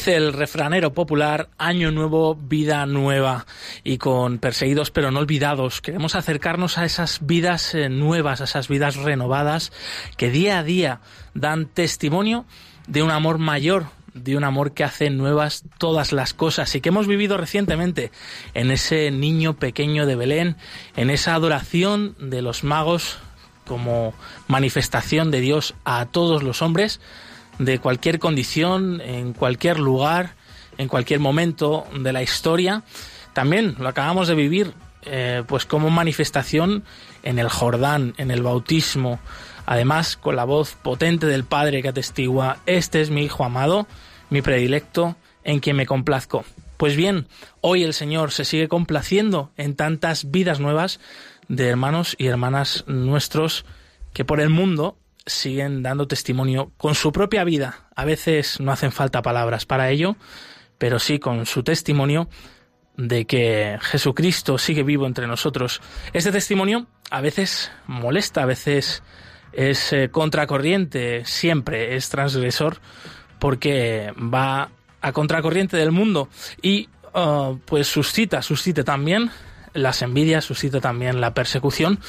Dice el refranero popular, año nuevo, vida nueva. Y con perseguidos pero no olvidados, queremos acercarnos a esas vidas eh, nuevas, a esas vidas renovadas que día a día dan testimonio de un amor mayor, de un amor que hace nuevas todas las cosas y que hemos vivido recientemente en ese niño pequeño de Belén, en esa adoración de los magos como manifestación de Dios a todos los hombres de cualquier condición, en cualquier lugar, en cualquier momento de la historia. También lo acabamos de vivir, eh, pues como manifestación en el Jordán, en el bautismo, además con la voz potente del Padre que atestigua, este es mi Hijo amado, mi predilecto, en quien me complazco. Pues bien, hoy el Señor se sigue complaciendo en tantas vidas nuevas de hermanos y hermanas nuestros que por el mundo siguen dando testimonio con su propia vida. A veces no hacen falta palabras para ello, pero sí con su testimonio de que Jesucristo sigue vivo entre nosotros. Este testimonio a veces molesta, a veces es eh, contracorriente, siempre es transgresor, porque va a contracorriente del mundo y uh, pues suscita, suscita también las envidias, suscita también la persecución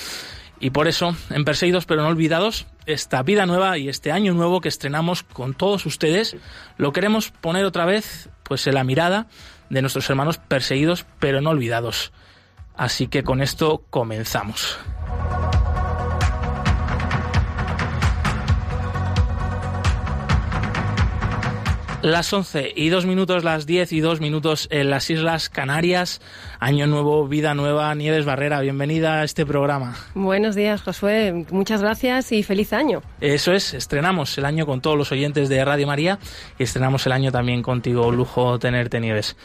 y por eso, en Perseguidos pero no olvidados, esta vida nueva y este año nuevo que estrenamos con todos ustedes, lo queremos poner otra vez pues en la mirada de nuestros hermanos perseguidos pero no olvidados. Así que con esto comenzamos. Las 11 y 2 minutos, las 10 y 2 minutos en las Islas Canarias. Año nuevo, vida nueva. Nieves Barrera, bienvenida a este programa. Buenos días, Josué. Muchas gracias y feliz año. Eso es, estrenamos el año con todos los oyentes de Radio María y estrenamos el año también contigo. lujo tenerte, Nieves.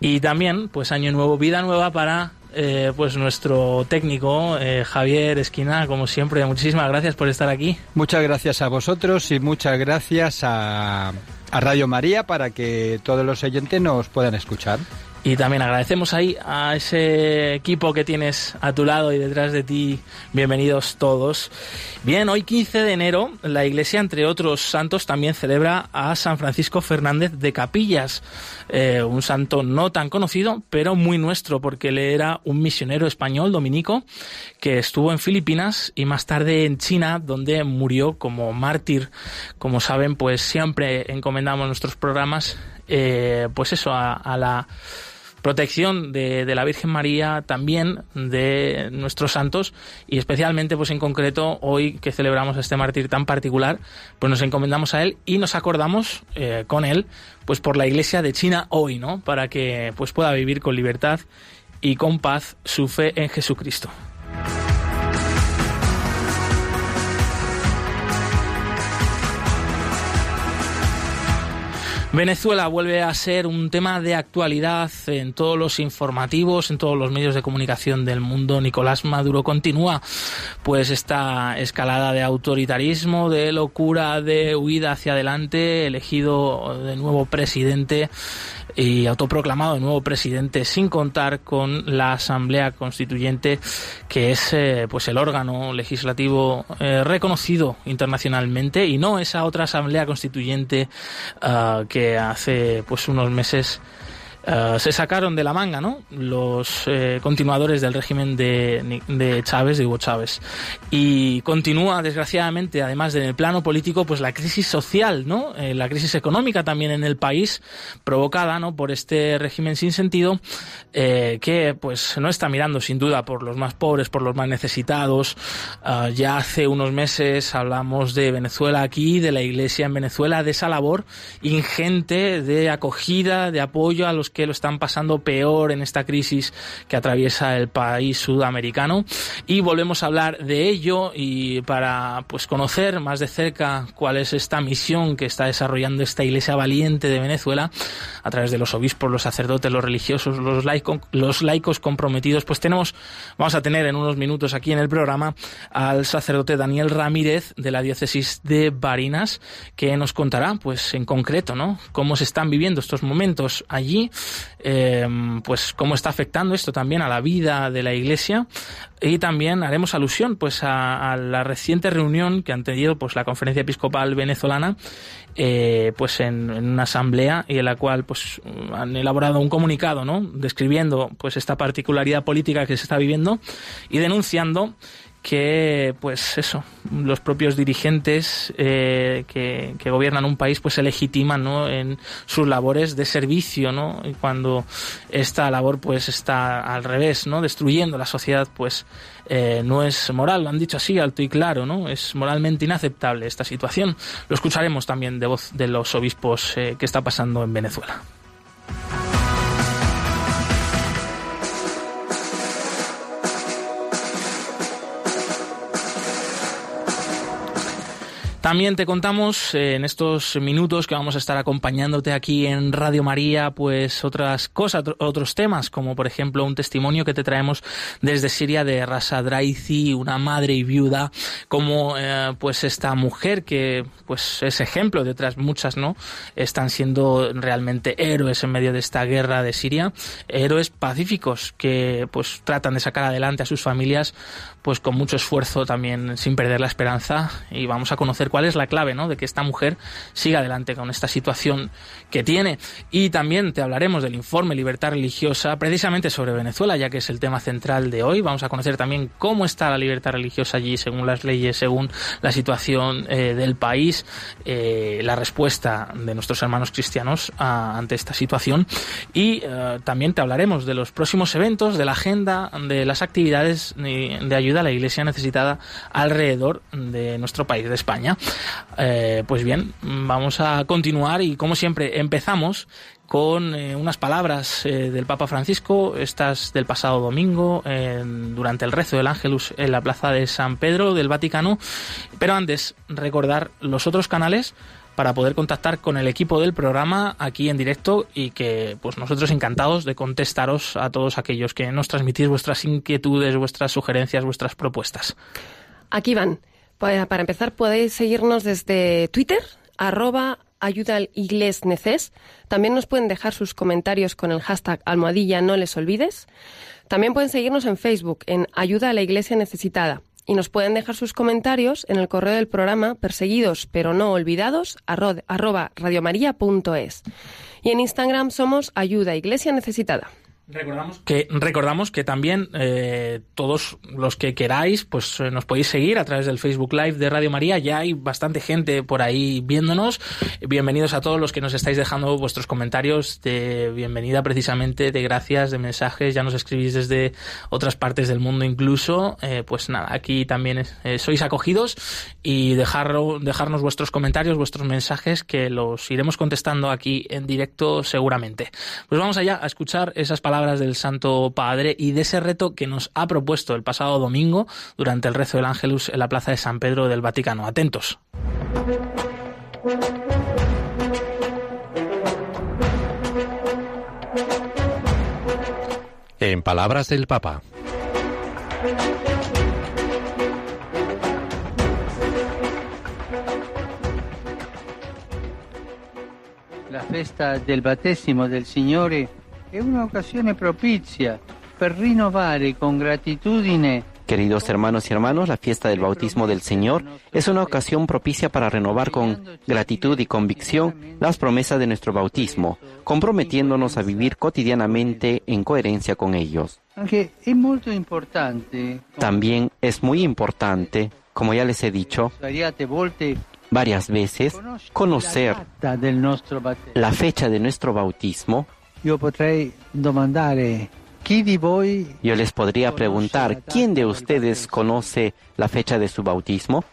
Y también, pues año nuevo, vida nueva para eh, pues nuestro técnico eh, Javier Esquina, como siempre, muchísimas gracias por estar aquí. Muchas gracias a vosotros y muchas gracias a a Radio María para que todos los oyentes nos puedan escuchar. Y también agradecemos ahí a ese equipo que tienes a tu lado y detrás de ti. Bienvenidos todos. Bien, hoy 15 de enero, la Iglesia, entre otros santos, también celebra a San Francisco Fernández de Capillas, eh, un santo no tan conocido, pero muy nuestro, porque él era un misionero español dominico que estuvo en Filipinas y más tarde en China, donde murió como mártir. Como saben, pues siempre encomendamos nuestros programas, eh, pues eso, a la protección de, de, la Virgen María, también de nuestros santos y especialmente, pues en concreto, hoy que celebramos este mártir tan particular, pues nos encomendamos a él y nos acordamos eh, con él, pues por la Iglesia de China hoy, ¿no? Para que pues pueda vivir con libertad y con paz su fe en Jesucristo. Venezuela vuelve a ser un tema de actualidad en todos los informativos, en todos los medios de comunicación del mundo. Nicolás Maduro continúa pues esta escalada de autoritarismo, de locura, de huida hacia adelante, elegido de nuevo presidente y autoproclamado nuevo presidente sin contar con la Asamblea Constituyente que es eh, pues el órgano legislativo eh, reconocido internacionalmente y no esa otra Asamblea Constituyente ah, que hace pues unos meses eh, se sacaron de la manga, ¿no? Los eh, continuadores del régimen de, de, Chávez, de Hugo Chávez. Y continúa, desgraciadamente, además del plano político, pues la crisis social, ¿no? Eh, la crisis económica también en el país, provocada, ¿no? Por este régimen sin sentido, que pues no está mirando sin duda por los más pobres, por los más necesitados. ya hace unos meses hablamos de Venezuela aquí, de la iglesia en Venezuela, de esa labor ingente de acogida, de apoyo a los que lo están pasando peor en esta crisis que atraviesa el país sudamericano. Y volvemos a hablar de ello y para pues conocer más de cerca cuál es esta misión que está desarrollando esta iglesia valiente de Venezuela a través de los obispos, los sacerdotes, los religiosos, los laicos, los laicos comprometidos, pues tenemos, vamos a tener en unos minutos aquí en el programa al sacerdote Daniel Ramírez de la diócesis de Barinas, que nos contará, pues en concreto, ¿no? Cómo se están viviendo estos momentos allí, eh, pues cómo está afectando esto también a la vida de la iglesia y también haremos alusión, pues a, la reciente reunión que han tenido, pues la conferencia episcopal venezolana, eh, pues en, en, una asamblea y en la cual, pues han elaborado un comunicado, ¿no? Describiendo, pues esta particularidad política que se está viviendo y denunciando que pues eso los propios dirigentes eh, que, gobiernan un país pues se legitiman ¿no? en sus labores de servicio no y cuando esta labor pues está al revés no destruyendo la sociedad pues eh, no es moral. Lo han dicho así alto y claro no es moralmente inaceptable esta situación. Lo escucharemos también de voz de los obispos eh, que está pasando en Venezuela También te contamos eh, en estos minutos que vamos a estar acompañándote aquí en Radio María, pues otras cosas, otros temas, como por ejemplo un testimonio que te traemos desde Siria de Rasa Draizi, una madre y viuda, como eh, pues esta mujer que pues es ejemplo de otras muchas, ¿no? Están siendo realmente héroes en medio de esta guerra de Siria, héroes pacíficos que pues tratan de sacar adelante a sus familias pues con mucho esfuerzo también sin perder la esperanza y vamos a conocer cuál es la clave ¿no? de que esta mujer siga adelante con esta situación que tiene. Y también te hablaremos del informe Libertad Religiosa, precisamente sobre Venezuela, ya que es el tema central de hoy. Vamos a conocer también cómo está la libertad religiosa allí, según las leyes, según la situación eh, del país, eh, la respuesta de nuestros hermanos cristianos ante esta situación. Y eh, también te hablaremos de los próximos eventos, de la agenda, de las actividades de ayuda la Iglesia necesitada alrededor de nuestro país, de España. Eh, pues bien, vamos a continuar y como siempre empezamos con eh, unas palabras eh, del Papa Francisco, estas del pasado domingo, durante el rezo del Ángelus en la plaza de San Pedro del Vaticano. Pero antes, recordar los otros canales para poder contactar con el equipo del programa aquí en directo y que pues nosotros encantados de contestaros a todos aquellos que nos transmitís vuestras inquietudes, vuestras sugerencias, vuestras propuestas. Aquí van. Para empezar, podéis seguirnos desde Twitter, arroba ayuda al neces. También nos pueden dejar sus comentarios con el hashtag almohadilla no les olvides. También pueden seguirnos en Facebook en Ayuda a la Iglesia Necesitada. Y nos pueden dejar sus comentarios en el correo del programa perseguidos pero no olvidados arroba radiomaria.es. Y en Instagram somos Ayuda Iglesia Necesitada. Recordamos que, recordamos que también eh, todos los que queráis, pues eh, nos podéis seguir a través del Facebook Live de Radio María. Ya hay bastante gente por ahí viéndonos. Bienvenidos a todos los que nos estáis dejando vuestros comentarios de bienvenida precisamente, de gracias, de mensajes. Ya nos escribís desde otras partes del mundo incluso. Eh, pues nada, aquí también sois acogidos y dejar, dejarnos vuestros comentarios, vuestros mensajes que los iremos contestando aquí en directo seguramente. Pues vamos allá a escuchar esas palabras del Santo Padre y de ese reto que nos ha propuesto el pasado domingo durante el rezo del Ángelus en la Plaza de San Pedro del Vaticano. Atentos. En palabras del Papa. La festa del battesimo del Signore es una ocasión propicia. Per rinnovare con gratitudine Queridos hermanos y hermanos, la fiesta del bautismo del Señor es una ocasión propicia para renovar con gratitud y convicción las promesas de nuestro bautismo, comprometiéndonos a vivir cotidianamente en coherencia con ellos. También es muy importante, como ya les he dicho, varias veces, conocer la fecha de nuestro bautismo yo les podría preguntar, ¿quién de ustedes conoce la fecha de su bautismo?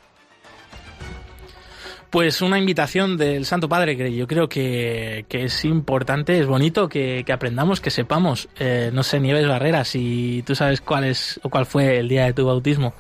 Pues una invitación del Santo Padre que yo creo que, que es importante, es bonito que, que aprendamos, que sepamos. Eh, no sé, Nieves Barreras, si tú sabes cuál es o cuál fue el día de tu bautismo.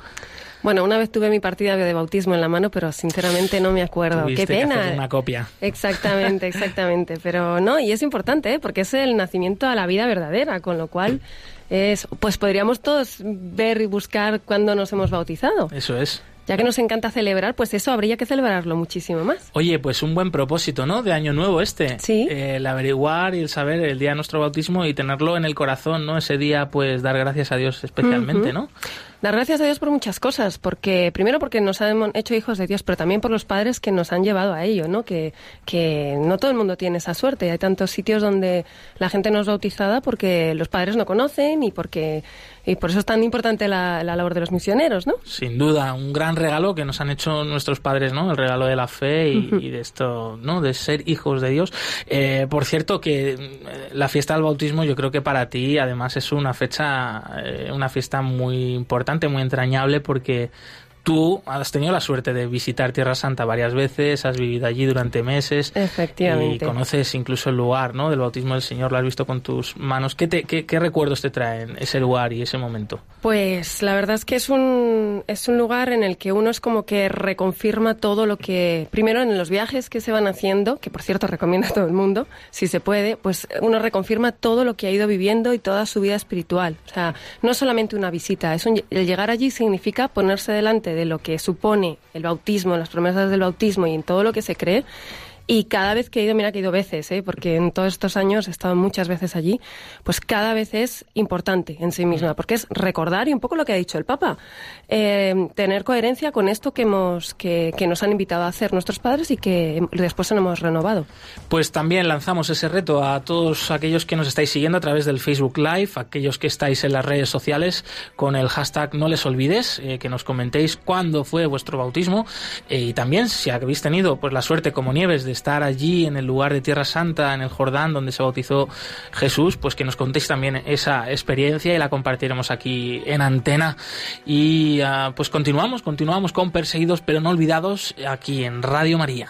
Bueno, una vez tuve mi partida de bautismo en la mano, pero sinceramente no me acuerdo. Qué que pena. hacer una copia. Exactamente, exactamente. Pero no, y es importante, ¿eh? porque es el nacimiento a la vida verdadera, con lo cual es, pues podríamos todos ver y buscar cuándo nos hemos bautizado. Eso es. Ya que nos encanta celebrar, pues eso habría que celebrarlo muchísimo más. Oye, pues un buen propósito, ¿no? De año nuevo este. Sí. Eh, el averiguar y el saber el día de nuestro bautismo y tenerlo en el corazón, ¿no? Ese día, pues dar gracias a Dios especialmente, Ujú. ¿no? Dar gracias a Dios por muchas cosas, porque primero porque nos han hecho hijos de Dios, pero también por los padres que nos han llevado a ello, ¿no? Que, que no todo el mundo tiene esa suerte. Hay tantos sitios donde la gente no es bautizada porque los padres no conocen y porque y por eso es tan importante la, la labor de los misioneros, ¿no? Sin duda, un gran regalo que nos han hecho nuestros padres, ¿no? El regalo de la fe y, y de esto, ¿no? De ser hijos de Dios. Eh, por cierto, que eh, la fiesta del bautismo yo creo que para ti además es una fecha, eh, una fiesta muy importante, muy entrañable porque tú has tenido la suerte de visitar Tierra Santa varias veces, has vivido allí durante meses. Efectivamente. Y conoces incluso el lugar, ¿no? Del bautismo del Señor, lo has visto con tus manos. ¿Qué, te, qué, qué recuerdos te traen ese lugar y ese momento? Pues la verdad es que es un, es un lugar en el que uno es como que reconfirma todo lo que, primero en los viajes que se van haciendo, que por cierto recomiendo a todo el mundo, si se puede, pues uno reconfirma todo lo que ha ido viviendo y toda su vida espiritual. O sea, no solamente una visita, es un- el llegar allí significa ponerse delante de lo que supone el bautismo, las promesas del bautismo y en todo lo que se cree. Y cada vez que he ido, mira que he ido veces, ¿eh? porque en todos estos años he estado muchas veces allí, pues cada vez es importante en sí misma, porque es recordar y un poco lo que ha dicho el Papa, eh, tener coherencia con esto que, hemos, que, que nos han invitado a hacer nuestros padres y que después hemos renovado. Pues también lanzamos ese reto a todos aquellos que nos estáis siguiendo a través del Facebook Live, aquellos que estáis en las redes sociales con el hashtag no les olvides, eh, que nos comentéis cuándo fue vuestro bautismo eh, y también si habéis tenido pues la suerte como Nieves de estar allí en el lugar de Tierra Santa, en el Jordán, donde se bautizó Jesús, pues que nos contéis también esa experiencia y la compartiremos aquí en antena. Y ah, pues continuamos, continuamos con Perseguidos pero no olvidados aquí en Radio María.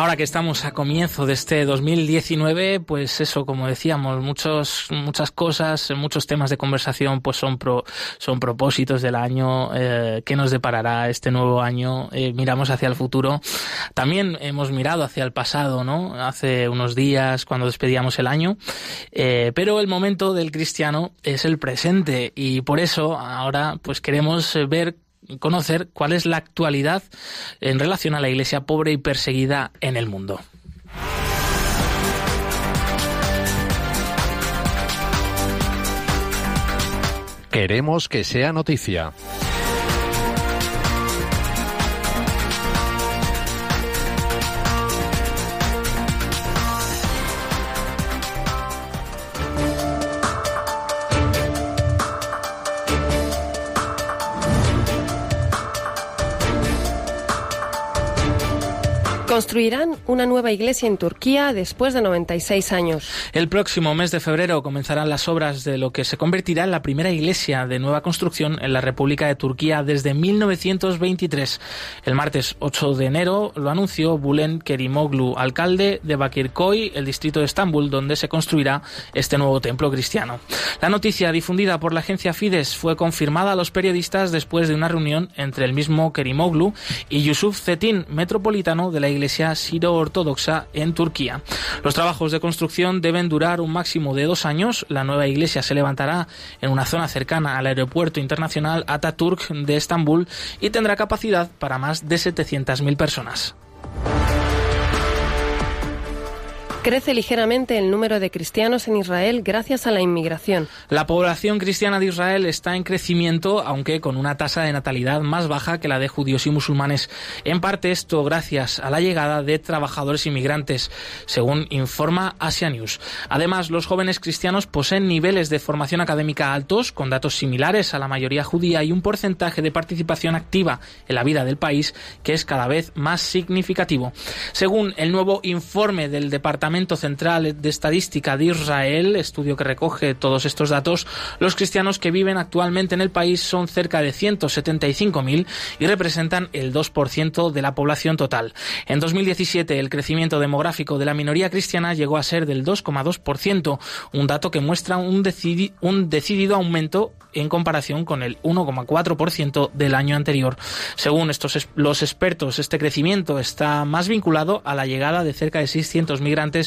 Ahora que estamos a comienzo de este 2019, pues eso, como decíamos, muchos, muchas cosas, muchos temas de conversación, pues son pro, son propósitos del año, eh, qué nos deparará este nuevo año. Eh, miramos hacia el futuro. También hemos mirado hacia el pasado, ¿no? Hace unos días cuando despedíamos el año. Eh, pero el momento del cristiano es el presente y por eso ahora, pues queremos ver conocer cuál es la actualidad en relación a la iglesia pobre y perseguida en el mundo. Queremos que sea noticia. Construirán una nueva iglesia en Turquía después de 96 años. El próximo mes de febrero comenzarán las obras de lo que se convertirá en la primera iglesia de nueva construcción en la República de Turquía desde 1923. El martes 8 de enero lo anunció Bulen Kerimoglu, alcalde de Bakirköy, el distrito de Estambul, donde se construirá este nuevo templo cristiano. La noticia difundida por la agencia Fides fue confirmada a los periodistas después de una reunión entre el mismo Kerimoglu y Yusuf Zetin, metropolitano de la iglesia siro-ortodoxa en Turquía. Los trabajos de construcción deben durar un máximo de dos años. La nueva iglesia se levantará en una zona cercana al aeropuerto internacional Ataturk de Estambul y tendrá capacidad para más de 700.000 personas. Crece ligeramente el número de cristianos en Israel gracias a la inmigración. La población cristiana de Israel está en crecimiento, aunque con una tasa de natalidad más baja que la de judíos y musulmanes. En parte esto gracias a la llegada de trabajadores inmigrantes, según informa Asia News. Además, los jóvenes cristianos poseen niveles de formación académica altos, con datos similares a la mayoría judía y un porcentaje de participación activa en la vida del país que es cada vez más significativo. Según el nuevo informe del Departamento Central de Estadística de Israel, estudio que recoge todos estos datos, los cristianos que viven actualmente en el país son cerca de 175.000 y representan el 2% de la población total. En 2017, el crecimiento demográfico de la minoría cristiana llegó a ser del 2,2%, un dato que muestra un, un decidido aumento en comparación con el 1,4% del año anterior. Según estos los expertos, este crecimiento está más vinculado a la llegada de cerca de 600 migrantes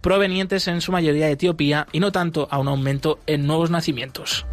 provenientes en su mayoría de Etiopía y no tanto a un aumento en nuevos nacimientos.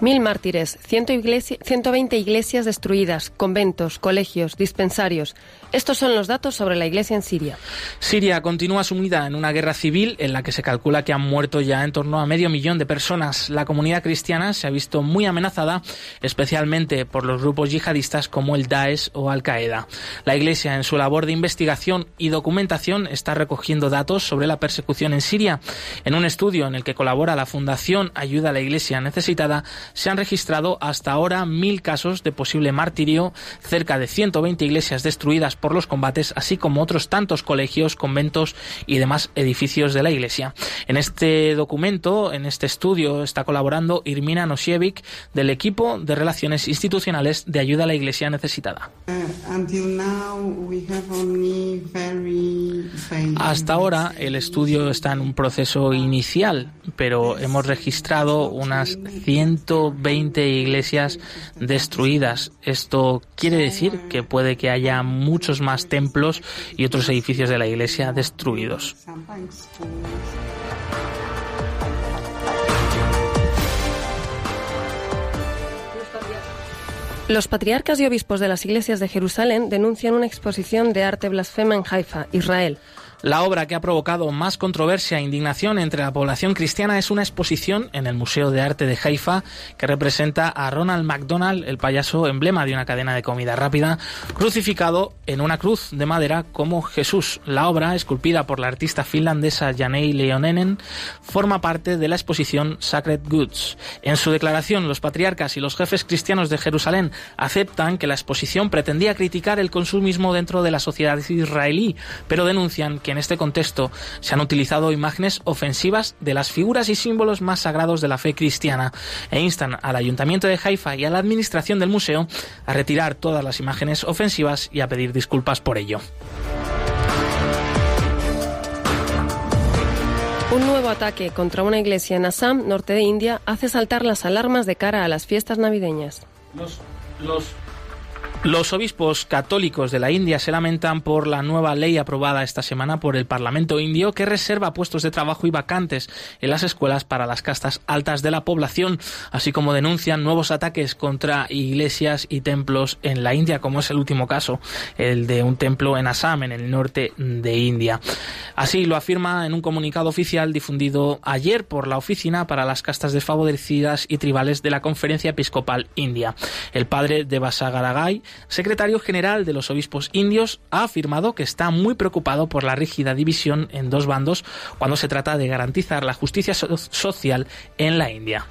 Mil mártires, 120 iglesias destruidas, conventos, colegios, dispensarios. Estos son los datos sobre la iglesia en Siria. Siria continúa sumida en una guerra civil en la que se calcula que han muerto ya en torno a medio millón de personas. La comunidad cristiana se ha visto muy amenazada, especialmente por los grupos yihadistas como el Daesh o Al Qaeda. La iglesia, en su labor de investigación y documentación, está recogiendo datos sobre la persecución en Siria. En un estudio en el que colabora la Fundación Ayuda a la Iglesia Necesitada, se han registrado hasta ahora mil casos de posible martirio, cerca de 120 iglesias destruidas por los combates, así como otros tantos colegios, conventos y demás edificios de la iglesia. En este documento, en este estudio, está colaborando Irmina Nosiewicz del equipo de Relaciones Institucionales de Ayuda a la Iglesia Necesitada. Hasta ahora el estudio está en un proceso inicial, pero hemos registrado unas 100 20 iglesias destruidas. Esto quiere decir que puede que haya muchos más templos y otros edificios de la iglesia destruidos. Los patriarcas y obispos de las iglesias de Jerusalén denuncian una exposición de arte blasfema en Haifa, Israel. La obra que ha provocado más controversia e indignación entre la población cristiana es una exposición en el Museo de Arte de Haifa que representa a Ronald McDonald, el payaso emblema de una cadena de comida rápida, crucificado en una cruz de madera como Jesús. La obra, esculpida por la artista finlandesa Janei Leonenen, forma parte de la exposición Sacred Goods. En su declaración, los patriarcas y los jefes cristianos de Jerusalén aceptan que la exposición pretendía criticar el consumismo dentro de la sociedad israelí, pero denuncian que que en este contexto se han utilizado imágenes ofensivas de las figuras y símbolos más sagrados de la fe cristiana e instan al Ayuntamiento de Haifa y a la Administración del museo a retirar todas las imágenes ofensivas y a pedir disculpas por ello. Un nuevo ataque contra una iglesia en Assam, norte de India, hace saltar las alarmas de cara a las fiestas navideñas. Los, los los obispos católicos de la India se lamentan por la nueva ley aprobada esta semana por el Parlamento indio que reserva puestos de trabajo y vacantes en las escuelas para las castas altas de la población, así como denuncian nuevos ataques contra iglesias y templos en la India, como es el último caso, el de un templo en Assam, en el norte de India. Así lo afirma en un comunicado oficial difundido ayer por la Oficina para las Castas Desfavorecidas y Tribales de la Conferencia Episcopal India. El padre de Basagaragai secretario general de los obispos indios, ha afirmado que está muy preocupado por la rígida división en dos bandos cuando se trata de garantizar la justicia social en la India.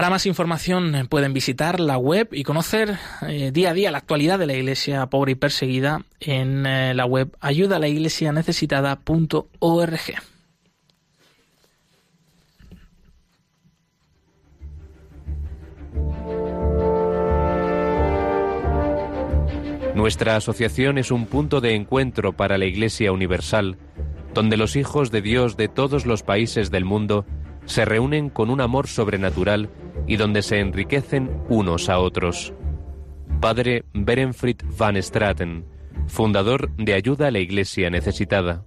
Para más información eh, pueden visitar la web y conocer eh, día a día la actualidad de la Iglesia pobre y perseguida en eh, la web ayudalaiglesianecesitada.org. Nuestra asociación es un punto de encuentro para la Iglesia Universal, donde los hijos de Dios de todos los países del mundo se reúnen con un amor sobrenatural y donde se enriquecen unos a otros. Padre Berenfried van Straten, fundador de Ayuda a la Iglesia Necesitada.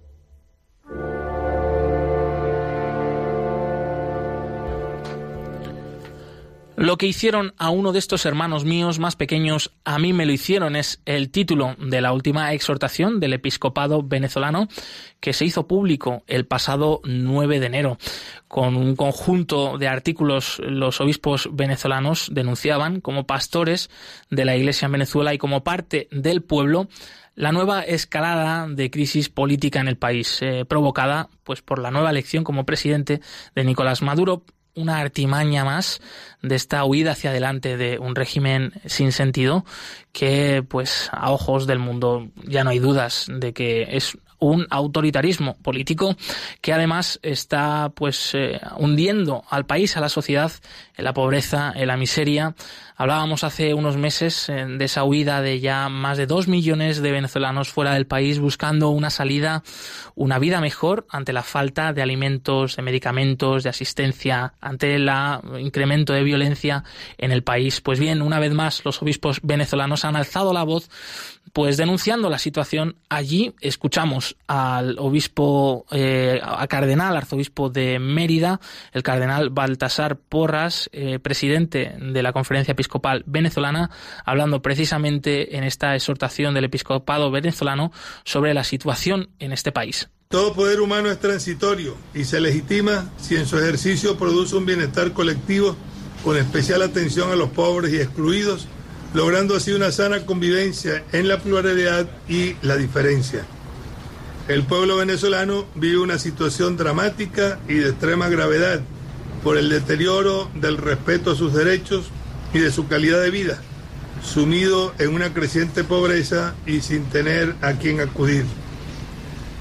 Lo que hicieron a uno de estos hermanos míos más pequeños, a mí me lo hicieron, es el título de la última exhortación del episcopado venezolano que se hizo público el pasado 9 de enero. Con un conjunto de artículos, los obispos venezolanos denunciaban como pastores de la Iglesia en Venezuela y como parte del pueblo la nueva escalada de crisis política en el país, eh, provocada pues por la nueva elección como presidente de Nicolás Maduro una artimaña más de esta huida hacia adelante de un régimen sin sentido que pues a ojos del mundo ya no hay dudas de que es un autoritarismo político que además está pues eh, hundiendo al país, a la sociedad en la pobreza, en la miseria, Hablábamos hace unos meses eh, de esa huida de ya más de dos millones de venezolanos fuera del país buscando una salida, una vida mejor ante la falta de alimentos, de medicamentos, de asistencia, ante el incremento de violencia en el país. Pues bien, una vez más los obispos venezolanos han alzado la voz pues denunciando la situación allí. Escuchamos al obispo, eh, a cardenal, arzobispo de Mérida, el cardenal Baltasar Porras, eh, presidente de la conferencia episcopal episcopal venezolana, hablando precisamente en esta exhortación del episcopado venezolano sobre la situación en este país. Todo poder humano es transitorio y se legitima si en su ejercicio produce un bienestar colectivo con especial atención a los pobres y excluidos, logrando así una sana convivencia en la pluralidad y la diferencia. El pueblo venezolano vive una situación dramática y de extrema gravedad por el deterioro del respeto a sus derechos y de su calidad de vida, sumido en una creciente pobreza y sin tener a quien acudir.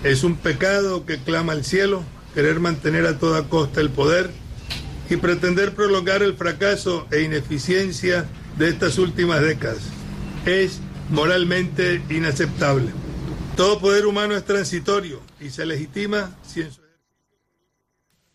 Es un pecado que clama al cielo querer mantener a toda costa el poder y pretender prolongar el fracaso e ineficiencia de estas últimas décadas. Es moralmente inaceptable. Todo poder humano es transitorio y se legitima si su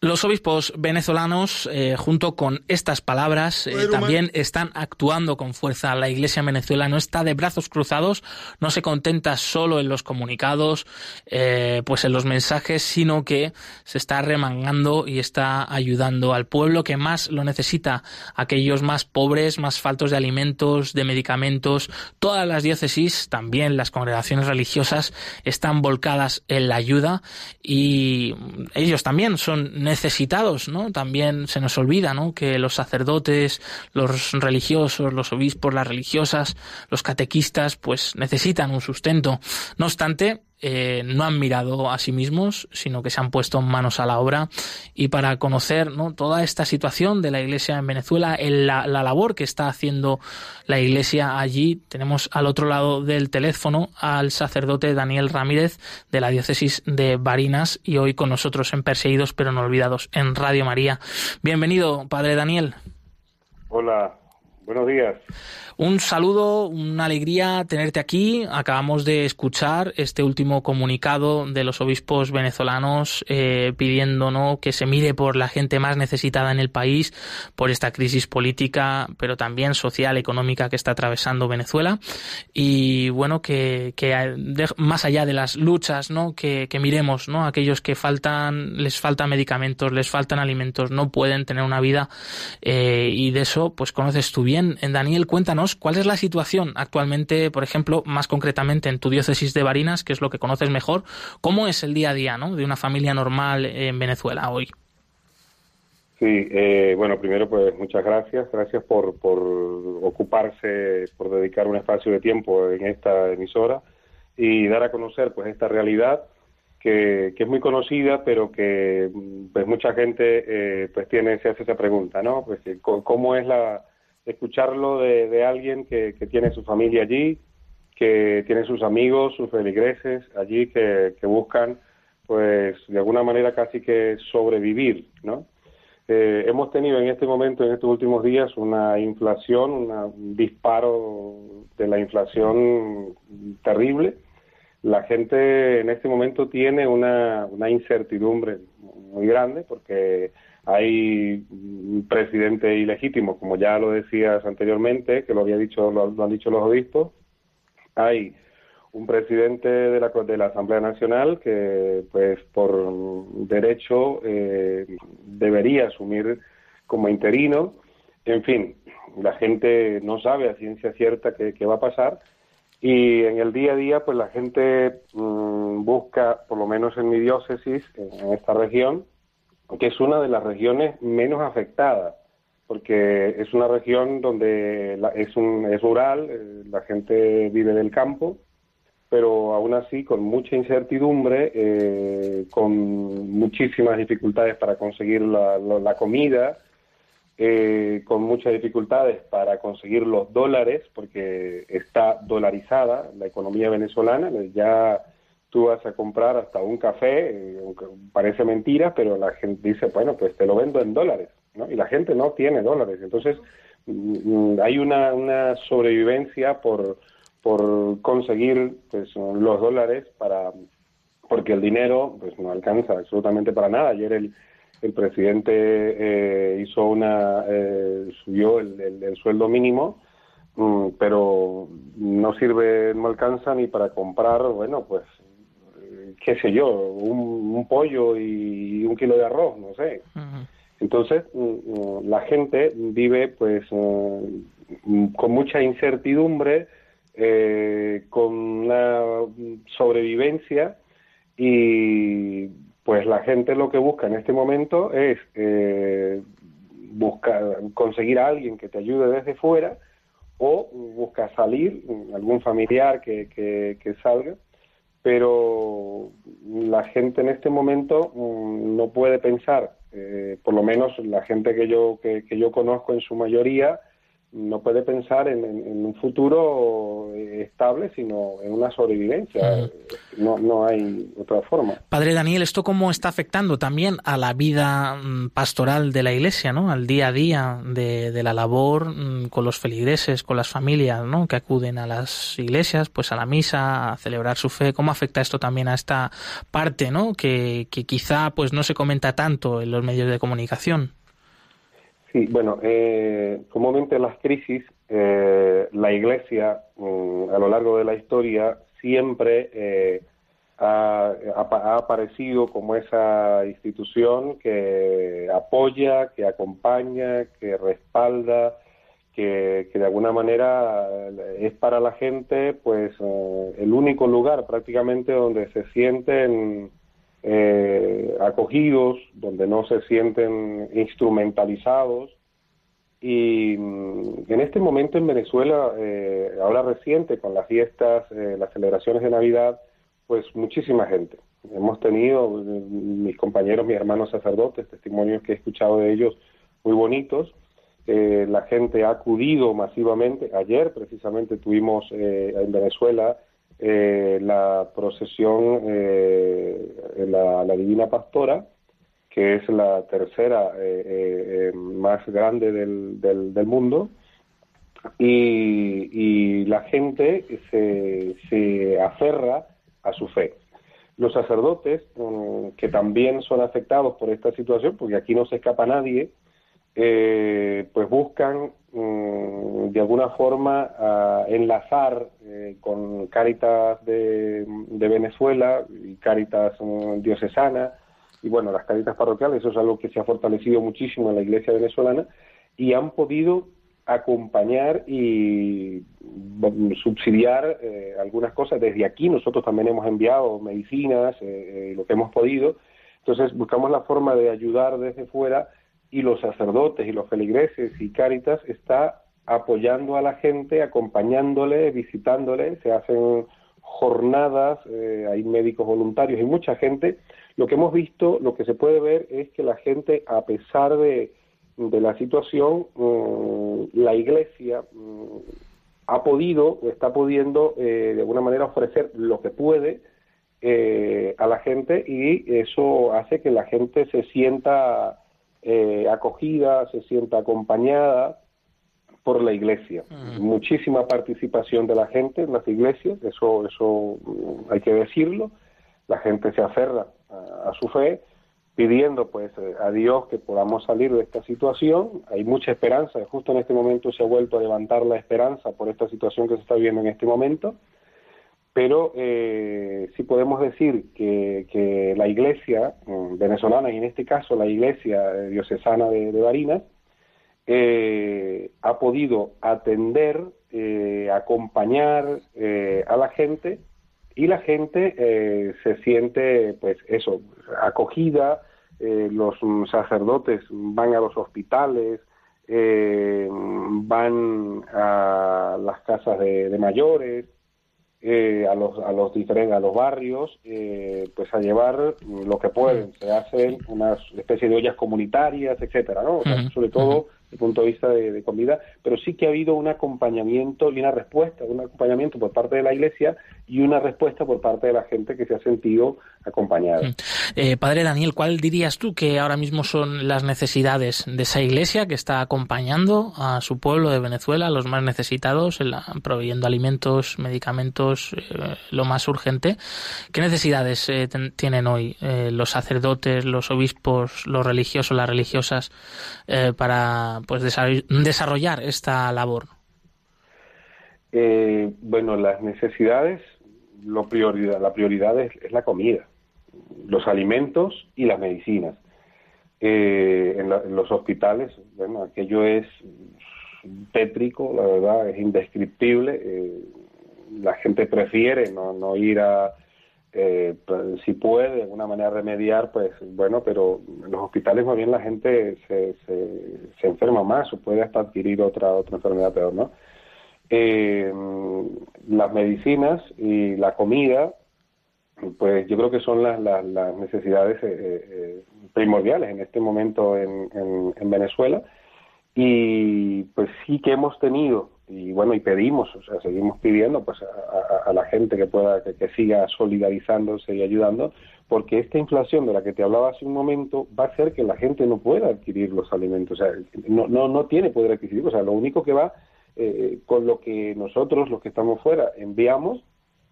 los obispos venezolanos, eh, junto con estas palabras, eh, también están actuando con fuerza. La Iglesia en Venezuela no está de brazos cruzados, no se contenta solo en los comunicados, eh, pues en los mensajes, sino que se está remangando y está ayudando al pueblo que más lo necesita, aquellos más pobres, más faltos de alimentos, de medicamentos. Todas las diócesis, también las congregaciones religiosas, están volcadas en la ayuda y ellos también son necesitados, ¿no? También se nos olvida, ¿no? Que los sacerdotes, los religiosos, los obispos, las religiosas, los catequistas, pues necesitan un sustento. No obstante, eh, no han mirado a sí mismos, sino que se han puesto manos a la obra y para conocer ¿no? toda esta situación de la Iglesia en Venezuela, en la, labor que está haciendo la Iglesia allí, tenemos al otro lado del teléfono al sacerdote Daniel Ramírez de la diócesis de Barinas y hoy con nosotros en Perseguidos pero no olvidados en Radio María. Bienvenido, Padre Daniel. Hola, buenos días. Un saludo, una alegría tenerte aquí. Acabamos de escuchar este último comunicado de los obispos venezolanos eh, pidiendo ¿no? que se mire por la gente más necesitada en el país, por esta crisis política, pero también social, económica que está atravesando Venezuela. Y bueno, que, más allá de las luchas, ¿no? que, que miremos ¿no? aquellos que faltan, les faltan medicamentos, les faltan alimentos, no pueden tener una vida. Eh, y de eso, pues conoces tú bien. Daniel, cuéntanos cuál es la situación actualmente, por ejemplo, más concretamente en tu diócesis de Barinas, que es lo que conoces mejor, cómo es el día a día ¿no? de una familia normal en Venezuela hoy. Sí, eh, bueno, primero pues muchas gracias, gracias por, por ocuparse, por dedicar un espacio de tiempo en esta emisora y dar a conocer pues esta realidad que, que es muy conocida, pero que pues mucha gente eh, pues tiene se hace esa pregunta, ¿no? Pues cómo es la escucharlo de, alguien que, tiene su familia allí, que tiene sus amigos, sus feligreses allí, que, buscan, pues, de alguna manera casi que sobrevivir, ¿no? Eh, hemos tenido en este momento, en estos últimos días, una inflación, un disparo de la inflación terrible. La gente en este momento tiene una, una incertidumbre muy grande porque hay un presidente ilegítimo, como ya lo decías anteriormente, que lo había dicho, lo, han dicho los obispos. Hay un presidente de la, de la Asamblea Nacional que, pues, por derecho eh, debería asumir como interino. en fin, la gente no sabe a ciencia cierta qué, va a pasar y en el día a día pues la gente mm, busca, por lo menos en mi diócesis, en, esta región, que es una de las regiones menos afectadas, porque es una región donde es, un, es rural, eh, la gente vive del campo, pero aún así con mucha incertidumbre, eh, con muchísimas dificultades para conseguir la comida, eh, con muchas dificultades para conseguir los dólares, porque está dolarizada la economía venezolana. Ya tú vas a comprar hasta un café, eh, parece mentira, pero la gente dice, bueno, pues te lo vendo en dólares, ¿no? Y la gente no tiene dólares. Entonces, mm, mm, hay una, una sobrevivencia por, por conseguir pues, los dólares para porque el dinero pues no alcanza absolutamente para nada. Ayer el, el presidente eh, hizo una eh, subió el, sueldo mínimo mm, pero no sirve no alcanza ni para comprar bueno pues qué sé yo un, pollo y un kilo de arroz no sé. Entonces mm, mm, la gente vive pues con mucha incertidumbre eh, con una sobrevivencia y pues la gente lo que busca en este momento es eh, buscar conseguir a alguien que te ayude desde fuera o busca salir, algún familiar que, que, salga, pero la gente en este momento mm, no puede pensar, eh, por lo menos la gente que yo, que, que yo conozco en su mayoría, no puede pensar en, un futuro estable, sino en una sobrevivencia. no, no hay otra forma. Padre Daniel, ¿esto cómo está afectando también a la vida mm, pastoral de la Iglesia, ¿no? al día a día de, la labor mm, con los feligreses, con las familias ¿no? que acuden a las iglesias, pues a la misa, a celebrar su fe? ¿Cómo afecta esto también a esta parte ¿no? que, que quizá pues no se comenta tanto en los medios de comunicación? Sí, bueno, eh, comúnmente las crisis, eh, la Iglesia mm, a lo largo de la historia siempre eh, ha, aparecido como esa institución que apoya, que acompaña, que respalda, que, que de alguna manera es para la gente pues el único lugar prácticamente donde se sienten eh, acogidos, donde no se sienten instrumentalizados. Y mm, en este momento en Venezuela, eh, ahora reciente, con las fiestas, eh, las celebraciones de Navidad, pues muchísima gente. Hemos tenido, mis compañeros, mis hermanos sacerdotes, testimonios que he escuchado de ellos muy bonitos. la gente ha acudido masivamente. Ayer precisamente tuvimos en Venezuela eh, la procesión, eh, la, Divina Pastora, que es la tercera eh, más grande del, del, mundo, y, la gente se, se, aferra a su fe. Los sacerdotes, mm, que también son afectados por esta situación, porque aquí no se escapa nadie, pues buscan de alguna forma a enlazar eh, con Cáritas de, Venezuela y Cáritas mm, diocesana y bueno, las Cáritas parroquiales, eso es algo que se ha fortalecido muchísimo en la iglesia venezolana y han podido acompañar y mm, subsidiar eh, algunas cosas. Desde aquí nosotros también hemos enviado medicinas, eh, lo que hemos podido. Entonces buscamos la forma de ayudar desde fuera y los sacerdotes y los feligreses y Cáritas está apoyando a la gente, acompañándole, visitándole, se hacen jornadas, eh, hay médicos voluntarios y mucha gente. Lo que hemos visto, lo que se puede ver es que la gente, a pesar de, de la situación, mm, la iglesia mm, ha podido, está pudiendo eh, de alguna manera ofrecer lo que puede eh, a la gente y eso hace que la gente se sienta eh, acogida, se sienta acompañada por la iglesia. Muchísima participación de la gente en las iglesias, eso, eso mm, hay que decirlo. La gente se aferra a, su fe, pidiendo pues eh, a Dios que podamos salir de esta situación. Hay mucha esperanza, justo en este momento se ha vuelto a levantar la esperanza por esta situación que se está viendo en este momento pero eh, sí podemos decir que, la iglesia mm, venezolana, y en este caso la iglesia diocesana de, Barinas, eh, ha podido atender, eh, acompañar eh, a la gente y la gente se siente, pues eso, acogida, los sacerdotes van a los hospitales, van a las casas de mayores, eh, a los a los diferentes a los barrios eh, pues a llevar lo que pueden. Se hacen unas especie de ollas comunitarias etcétera no sobre todo el punto de vista de, comida pero sí que ha habido un acompañamiento y una respuesta un acompañamiento por parte de la iglesia y una respuesta por parte de la gente que se ha sentido acompañada eh, padre Daniel cuál dirías tú que ahora mismo son las necesidades de esa iglesia que está acompañando a su pueblo de Venezuela los más necesitados proveyendo alimentos medicamentos eh, lo más urgente. ¿Qué necesidades eh, tienen hoy eh, los sacerdotes, los obispos, los religiosos, las religiosas para pues desarrollar esta labor? bueno, las necesidades, lo prioridad, la prioridad es, la comida, los alimentos y las medicinas. En, en, los hospitales, bueno, aquello es tétrico, la verdad, es indescriptible la gente prefiere no, no ir a, eh, pues, si puede de alguna manera remediar, pues bueno, pero en los hospitales más bien la gente se, se, enferma más o puede hasta adquirir otra, otra enfermedad peor, ¿no? Eh, las medicinas y la comida, pues yo creo que son las, las, necesidades eh, primordiales en este momento en, en Venezuela y pues sí que hemos tenido y bueno y pedimos o sea seguimos pidiendo pues a, la gente que pueda que, siga solidarizándose y ayudando porque esta inflación de la que te hablaba hace un momento va a hacer que la gente no pueda adquirir los alimentos o sea no no no tiene poder adquisitivo o sea lo único que va eh, con lo que nosotros los que estamos fuera enviamos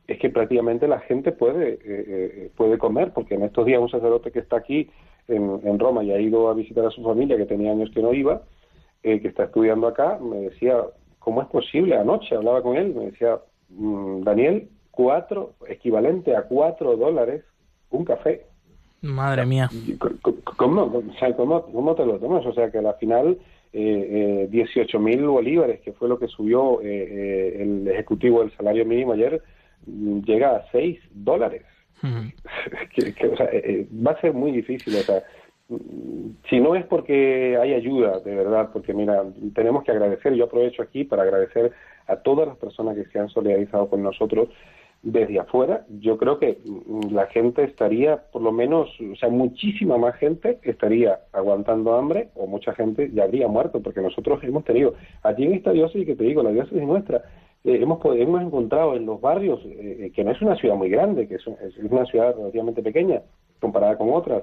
es que prácticamente la gente puede eh, eh, puede comer porque en estos días un sacerdote que está aquí en, en Roma y ha ido a visitar a su familia que tenía años que no iba que está estudiando acá me decía ¿cómo es posible? Anoche hablaba con él, me decía, mm, Daniel, cuatro, equivalente a cuatro dólares un café. Madre mía. ¿Cómo, cómo, te lo tomas? O sea, que al final eh, 18 eh, mil bolívares, que fue lo que subió eh, eh, el ejecutivo del salario mínimo ayer, mm, llega a 6 dólares. va a ser muy difícil. O sea, si no es porque hay ayuda, de verdad, porque mira, tenemos que agradecer, yo aprovecho aquí para agradecer a todas las personas que se han solidarizado con nosotros desde afuera, yo creo que la gente estaría, por lo menos, o sea, muchísima más gente estaría aguantando hambre o mucha gente ya habría muerto, porque nosotros hemos tenido, allí en esta diócesis que te digo, la diócesis nuestra, eh, hemos, hemos encontrado en los barrios, eh, eh, que no es una ciudad muy grande, que es una ciudad relativamente pequeña comparada con otras,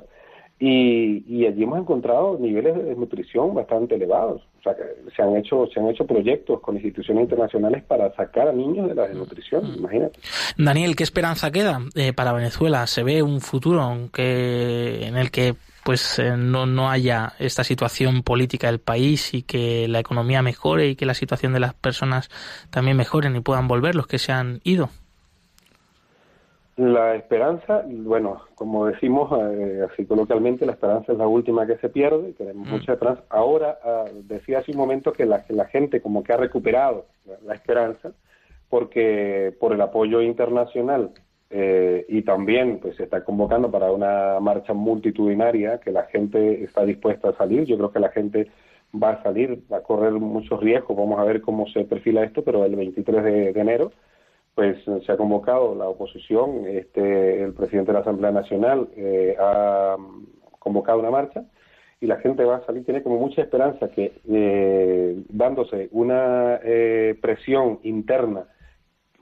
y, allí hemos encontrado niveles de desnutrición bastante elevados. O sea, que se han hecho se han hecho proyectos con instituciones internacionales para sacar a niños de la desnutrición, mm. imagínate. Daniel, ¿qué esperanza queda eh, para Venezuela? ¿Se ve un futuro que, en el que pues eh, no, no haya esta situación política del país y que la economía mejore y que la situación de las personas también mejoren y puedan volver los que se han ido? La esperanza, bueno, como decimos eh, así coloquialmente, la esperanza es la última que se pierde, tenemos mm. mucha esperanza. Ahora, ah, decía hace un momento que la, la gente como que ha recuperado la, esperanza porque por el apoyo internacional eh, y también pues se está convocando para una marcha multitudinaria que la gente está dispuesta a salir. Yo creo que la gente va a salir, va a correr muchos riesgos, vamos a ver cómo se perfila esto, pero el 23 de enero pues se ha convocado la oposición, este, el presidente de la Asamblea Nacional eh, ha convocado una marcha y la gente va a salir, tiene como mucha esperanza que eh, dándose una eh, presión interna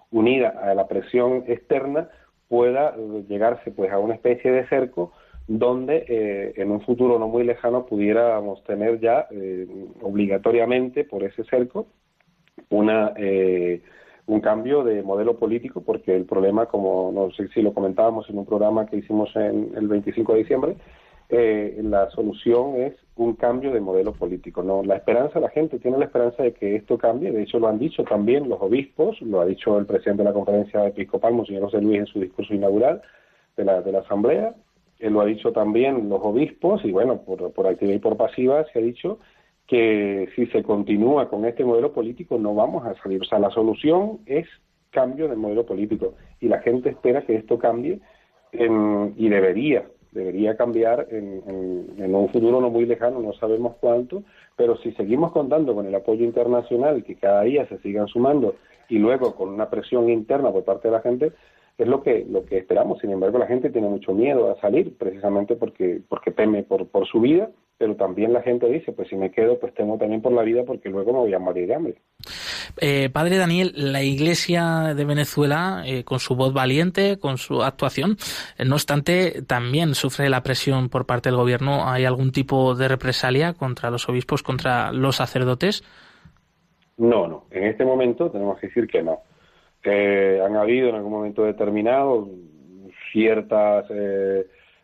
unida a la presión externa pueda llegarse pues a una especie de cerco donde en un futuro no muy lejano pudiéramos tener ya obligatoriamente por ese cerco una un cambio de modelo político, porque el problema, como no sé si lo comentábamos en un programa que hicimos en el 25 de diciembre, eh, la solución es un cambio de modelo político. No, la esperanza, la gente tiene la esperanza de que esto cambie. De hecho, lo han dicho también los obispos, lo ha dicho el presidente de la conferencia episcopal, Monseñor José Luis, en su discurso inaugural de la, de la asamblea. Él lo ha dicho también los obispos y bueno, por, por activa y por pasiva se ha dicho que si se continúa con este modelo político no vamos a salir. O sea, la solución es cambio del modelo político y la gente espera que esto cambie y debería, debería cambiar en, en, un futuro no muy lejano, no sabemos cuánto, pero si seguimos contando con el apoyo internacional, que cada día se sigan sumando y luego con una presión interna por parte de la gente, es lo que lo que esperamos. Sin embargo, la gente tiene mucho miedo a salir precisamente porque porque teme por, por su vida pero también la gente dice, pues si me quedo, pues tengo también por la vida porque luego me voy a morir de hambre. Eh, padre Daniel, la Iglesia de Venezuela, eh, con su voz valiente, con su actuación, eh, no obstante, también sufre la presión por parte del gobierno. ¿Hay algún tipo de represalia contra los obispos, contra los sacerdotes? No, no. En este momento tenemos que decir que no. Han habido en algún momento determinado ciertas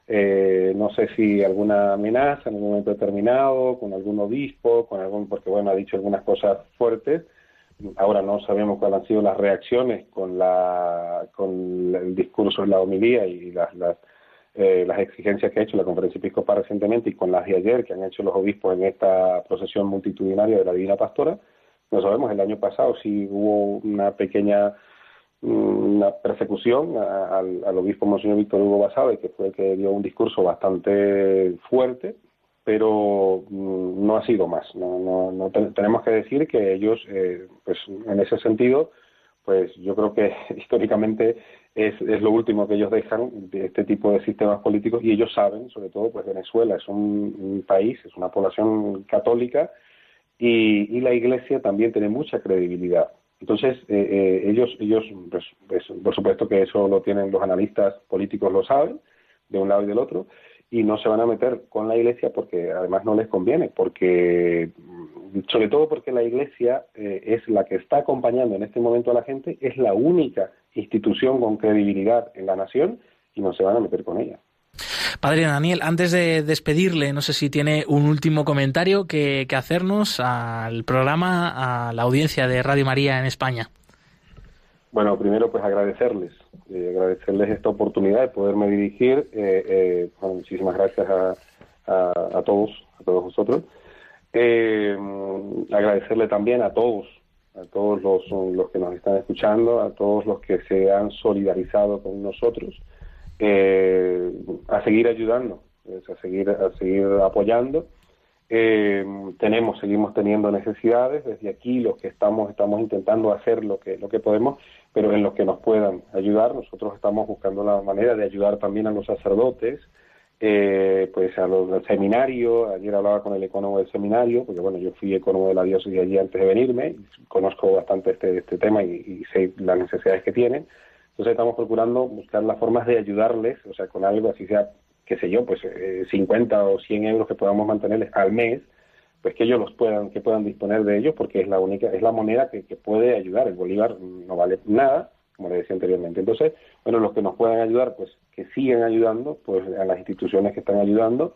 eh, no sé si alguna amenaza en un momento determinado, con algún obispo, con algún, porque bueno, ha dicho algunas cosas fuertes. Ahora no sabemos cuáles han sido las reacciones con la con el discurso de la homilía y las, las, eh, las exigencias que ha hecho la conferencia episcopal recientemente y con las de ayer que han hecho los obispos en esta procesión multitudinaria de la Divina Pastora. No sabemos, el año pasado si hubo una pequeña una persecución al, al, obispo Monseñor Víctor Hugo Basade, que fue el que dio un discurso bastante fuerte, pero mm, no ha sido más. No, no, tenemos que decir que ellos, eh, pues en ese sentido, pues yo creo que históricamente es, es, lo último que ellos dejan de este tipo de sistemas políticos y ellos saben, sobre todo, pues Venezuela es un, país, es una población católica y, y la Iglesia también tiene mucha credibilidad. Entonces, eh, eh, ellos, ellos pues, pues, por supuesto que eso lo tienen los analistas políticos, lo saben, de un lado y del otro, y no se van a meter con la Iglesia porque además no les conviene, porque sobre todo porque la Iglesia eh, es la que está acompañando en este momento a la gente, es la única institución con credibilidad en la nación y no se van a meter con ella. Padre Daniel, antes de despedirle, no sé si tiene un último comentario que, hacernos al programa, a la audiencia de Radio María en España. Bueno, primero pues agradecerles, eh, agradecerles esta oportunidad de poderme dirigir. Eh, eh, muchísimas gracias a, a, todos, a todos vosotros. agradecerle también a todos, a todos los, los que nos están escuchando, a todos los que se han solidarizado con nosotros eh, a seguir ayudando, a seguir, a seguir apoyando. Eh, tenemos, seguimos teniendo necesidades. Desde aquí, los que estamos, estamos intentando hacer lo que, lo que podemos, pero en los que nos puedan ayudar. Nosotros estamos buscando la manera de ayudar también a los sacerdotes, eh, pues a los del seminario. Ayer hablaba con el economo del seminario, porque bueno, yo fui economo de la diócesis allí antes de venirme, conozco bastante este, este tema y, y sé las necesidades que tienen. Entonces estamos procurando buscar las formas de ayudarles, o sea, con algo así sea, qué sé yo, pues 50 eh, o 100 euros que podamos mantenerles al mes, pues que ellos los puedan, que puedan disponer de ellos, porque es la única, es la moneda que, puede ayudar. El bolívar no vale nada, como le decía anteriormente. Entonces, bueno, los que nos puedan ayudar, pues que sigan ayudando, pues a las instituciones que están ayudando,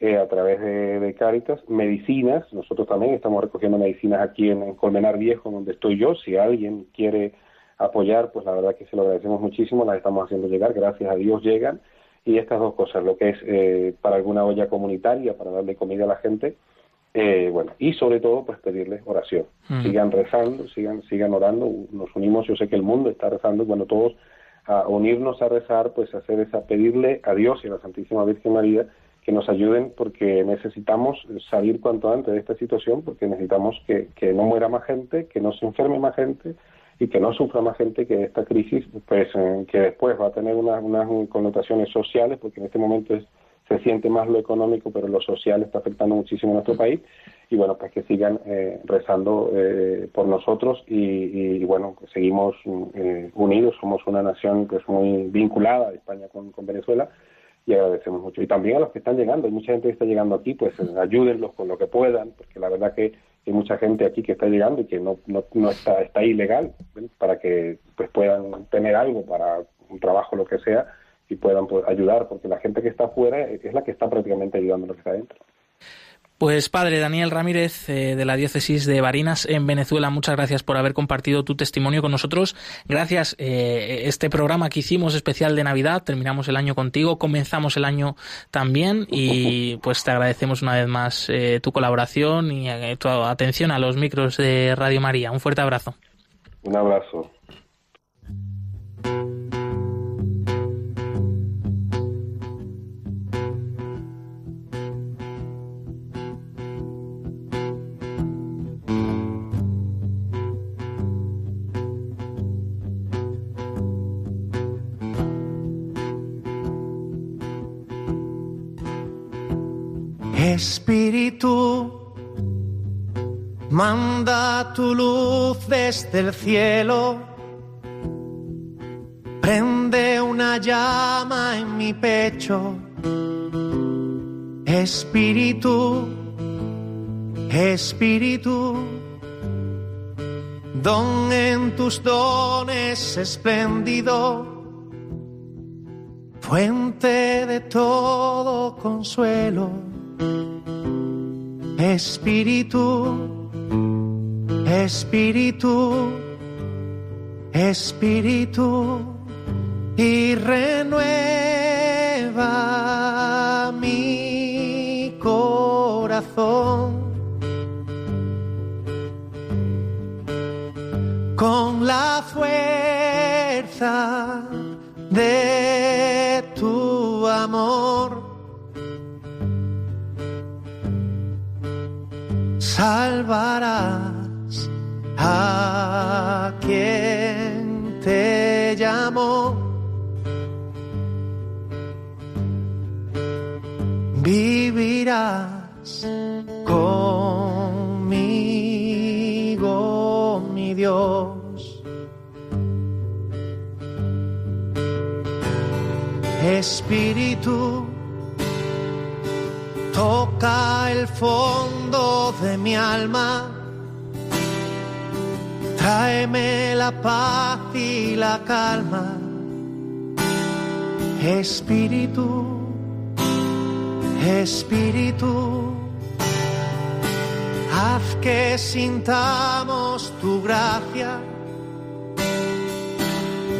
eh, a través de, de, Cáritas, medicinas, nosotros también estamos recogiendo medicinas aquí en, Colmenar Viejo, donde estoy yo, si alguien quiere apoyar, pues la verdad que se lo agradecemos muchísimo, las estamos haciendo llegar, gracias a Dios llegan. Y estas dos cosas, lo que es eh, para alguna olla comunitaria, para darle comida a la gente, eh, bueno, y sobre todo, pues pedirles oración. Mm. Sigan rezando, sigan, sigan orando, nos unimos, yo sé que el mundo está rezando, bueno, todos a unirnos a rezar, pues hacer esa, pedirle a Dios y a la Santísima Virgen María que nos ayuden porque necesitamos salir cuanto antes de esta situación, porque necesitamos que, que no muera más gente, que no se enferme más gente, y que no sufra más gente que esta crisis, pues eh, que después va a tener unas, unas connotaciones sociales, porque en este momento se siente más lo económico, pero lo social está afectando muchísimo a nuestro país. Y bueno, pues que sigan eh, rezando eh, por nosotros y, bueno, seguimos unidos, somos una nación que es muy vinculada, España con, con Venezuela, y agradecemos mucho. Y también a los que están llegando, hay mucha gente que está llegando aquí, pues ayúdenlos con lo que puedan, porque la verdad que hay mucha gente aquí que está llegando y que no, no, no está, está ilegal, para que pues puedan tener algo para un trabajo, lo que sea, y puedan pues, ayudar, porque la gente que está afuera es la que está prácticamente ayudando a los que está adentro. Pues padre Daniel Ramírez eh, de la diócesis de Barinas en Venezuela, muchas gracias por haber compartido tu testimonio con nosotros. Gracias eh, este programa que hicimos especial de Navidad, terminamos el año contigo, comenzamos el año también y pues te agradecemos una vez más eh, tu colaboración y eh, tu atención a los micros de Radio María. Un fuerte abrazo. Un abrazo. Espíritu, manda tu luz desde el cielo, prende una llama en mi pecho. Espíritu, Espíritu, don en tus dones espléndido, fuente de todo consuelo. Espíritu, Espíritu, Espíritu, y renueva mi corazón con la fuerza de tu amor. Salvarás a quien te llamó. Vivirás conmigo, mi Dios. Espíritu toca el fondo de mi alma, tráeme la paz y la calma, Espíritu, Espíritu, haz que sintamos tu gracia,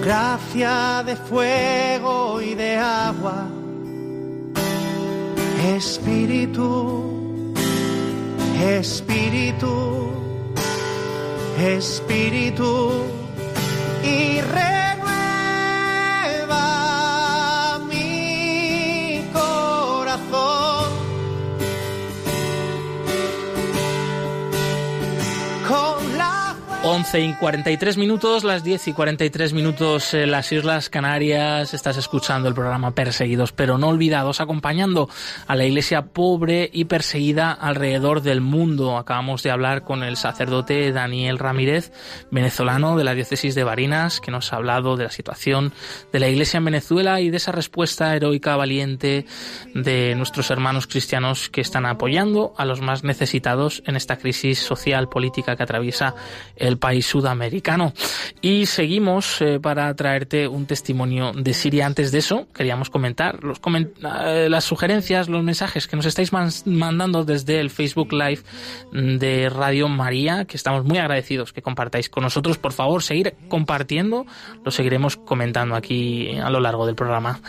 gracia de fuego y de agua. Espíritu, Espíritu, Espíritu, y 11 y 43 minutos, las 10 y 43 minutos en las Islas Canarias. Estás escuchando el programa Perseguidos pero no olvidados, acompañando a la iglesia pobre y perseguida alrededor del mundo. Acabamos de hablar con el sacerdote Daniel Ramírez, venezolano de la diócesis de Barinas, que nos ha hablado de la situación de la iglesia en Venezuela y de esa respuesta heroica, valiente de nuestros hermanos cristianos que están apoyando a los más necesitados en esta crisis social, política que atraviesa el país sudamericano. Y seguimos eh, para traerte un testimonio de Siria. Antes de eso, queríamos comentar los eh, las sugerencias, los mensajes que nos estáis mandando desde el Facebook Live de Radio María, que estamos muy agradecidos que compartáis con nosotros. Por favor, seguir compartiendo, lo seguiremos comentando aquí a lo largo del programa.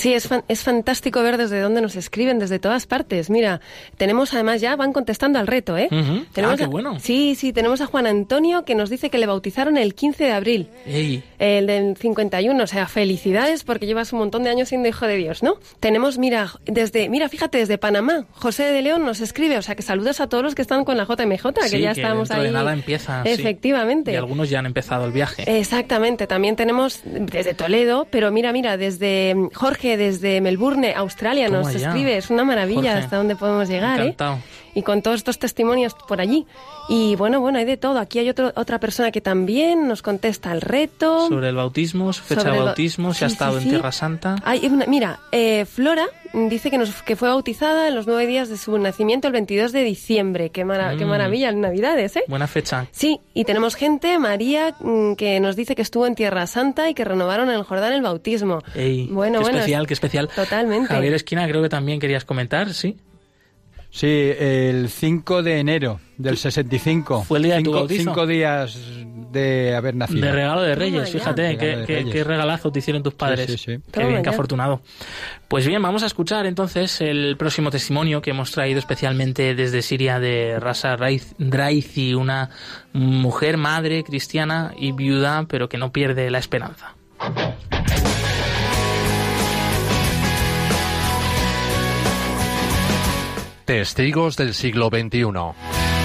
Sí, es, fan, es fantástico ver desde dónde nos escriben, desde todas partes. Mira, tenemos además ya, van contestando al reto, ¿eh? Uh -huh. tenemos ah, qué a, bueno. Sí, sí, tenemos a Juan Antonio que nos dice que le bautizaron el 15 de abril. Ey. El del 51, o sea, felicidades porque llevas un montón de años siendo hijo de Dios, ¿no? Tenemos, mira, desde, mira, fíjate, desde Panamá, José de León nos escribe, o sea, que saludas a todos los que están con la JMJ, que sí, ya que estamos dentro ahí. De nada empieza. Efectivamente. Sí. Y algunos ya han empezado el viaje. Exactamente. También tenemos desde Toledo, pero mira, mira, desde Jorge, desde Melbourne, Australia, Toma nos ya. escribe. Es una maravilla Jorge. hasta dónde podemos llegar, ¿eh? Y con todos estos testimonios por allí. Y bueno, bueno, hay de todo. Aquí hay otro, otra persona que también nos contesta el reto. Sobre el bautismo, su fecha Sobre de bautismo, si Sí, ha estado sí. en Tierra Santa. Hay una- mira, eh, Flora dice que, nos, que fue bautizada en los nueve días de su nacimiento, el 22 de diciembre. Qué, mara- qué Mm. maravilla, en Navidades, ¿eh? Buena fecha. Sí, y tenemos gente, María, mm, que nos dice que estuvo en Tierra Santa y que renovaron en el Jordán el bautismo. Ey, Bueno, qué bueno, especial, qué especial. Totalmente. Javier Esquina, creo que también querías comentar, ¿sí? Sí, el 5 de enero del 65. ¿Fue el día de tu cinco, bautizo? cinco días de haber nacido. De regalo de Reyes, Toma fíjate, Regalo qué, de qué- Reyes. qué regalazo te hicieron tus padres. Sí, sí, sí. Qué Toma bien, qué afortunado. Pues bien, vamos a escuchar entonces el próximo testimonio que hemos traído especialmente desde Siria de Rasa Raiz- Draizi, una mujer madre cristiana y viuda, pero que no pierde la esperanza. Testigos del siglo XXI.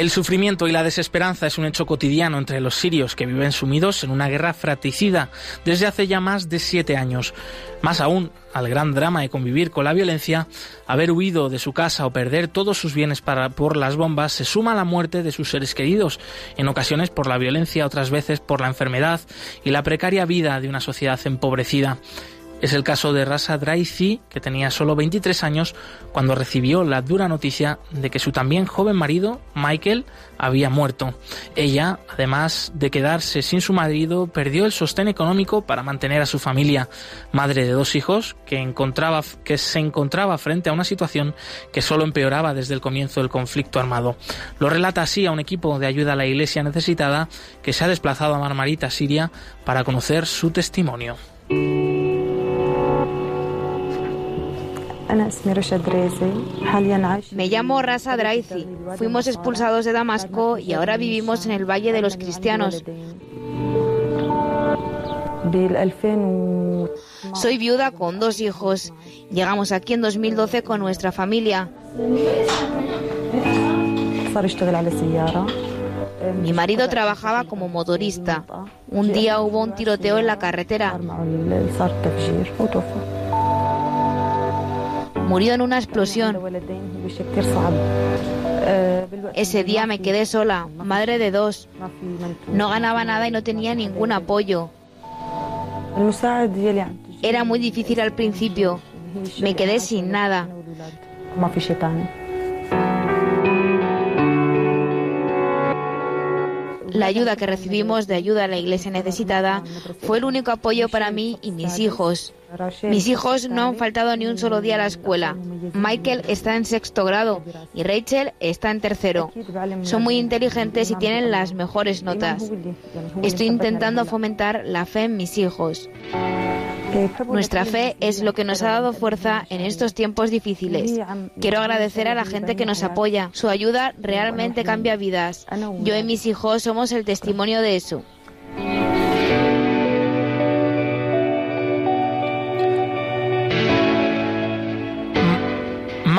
El sufrimiento y la desesperanza es un hecho cotidiano entre los sirios que viven sumidos en una guerra fratricida desde hace ya más de siete años. Más aún, al gran drama de convivir con la violencia, haber huido de su casa o perder todos sus bienes para, por las bombas se suma a la muerte de sus seres queridos, en ocasiones por la violencia, otras veces por la enfermedad y la precaria vida de una sociedad empobrecida. Es el caso de Rasa Draizi, que tenía solo 23 años cuando recibió la dura noticia de que su también joven marido, Michael, había muerto. Ella, además de quedarse sin su marido, perdió el sostén económico para mantener a su familia, madre de dos hijos, que, encontraba, que se encontraba frente a una situación que solo empeoraba desde el comienzo del conflicto armado. Lo relata así a un equipo de ayuda a la iglesia necesitada que se ha desplazado a Marmarita, Siria, para conocer su testimonio. Me llamo Rasa Draizi. Fuimos expulsados de Damasco y ahora vivimos en el Valle de los Cristianos. Soy viuda con dos hijos. Llegamos aquí en 2012 con nuestra familia. Mi marido trabajaba como motorista. Un día hubo un tiroteo en la carretera. Murió en una explosión. Ese día me quedé sola, madre de dos. No ganaba nada y no tenía ningún apoyo. Era muy difícil al principio. Me quedé sin nada. La ayuda que recibimos de ayuda a la iglesia necesitada fue el único apoyo para mí y mis hijos. Mis hijos no han faltado ni un solo día a la escuela. Michael está en sexto grado y Rachel está en tercero. Son muy inteligentes y tienen las mejores notas. Estoy intentando fomentar la fe en mis hijos. Nuestra fe es lo que nos ha dado fuerza en estos tiempos difíciles. Quiero agradecer a la gente que nos apoya. Su ayuda realmente cambia vidas. Yo y mis hijos somos el testimonio de eso.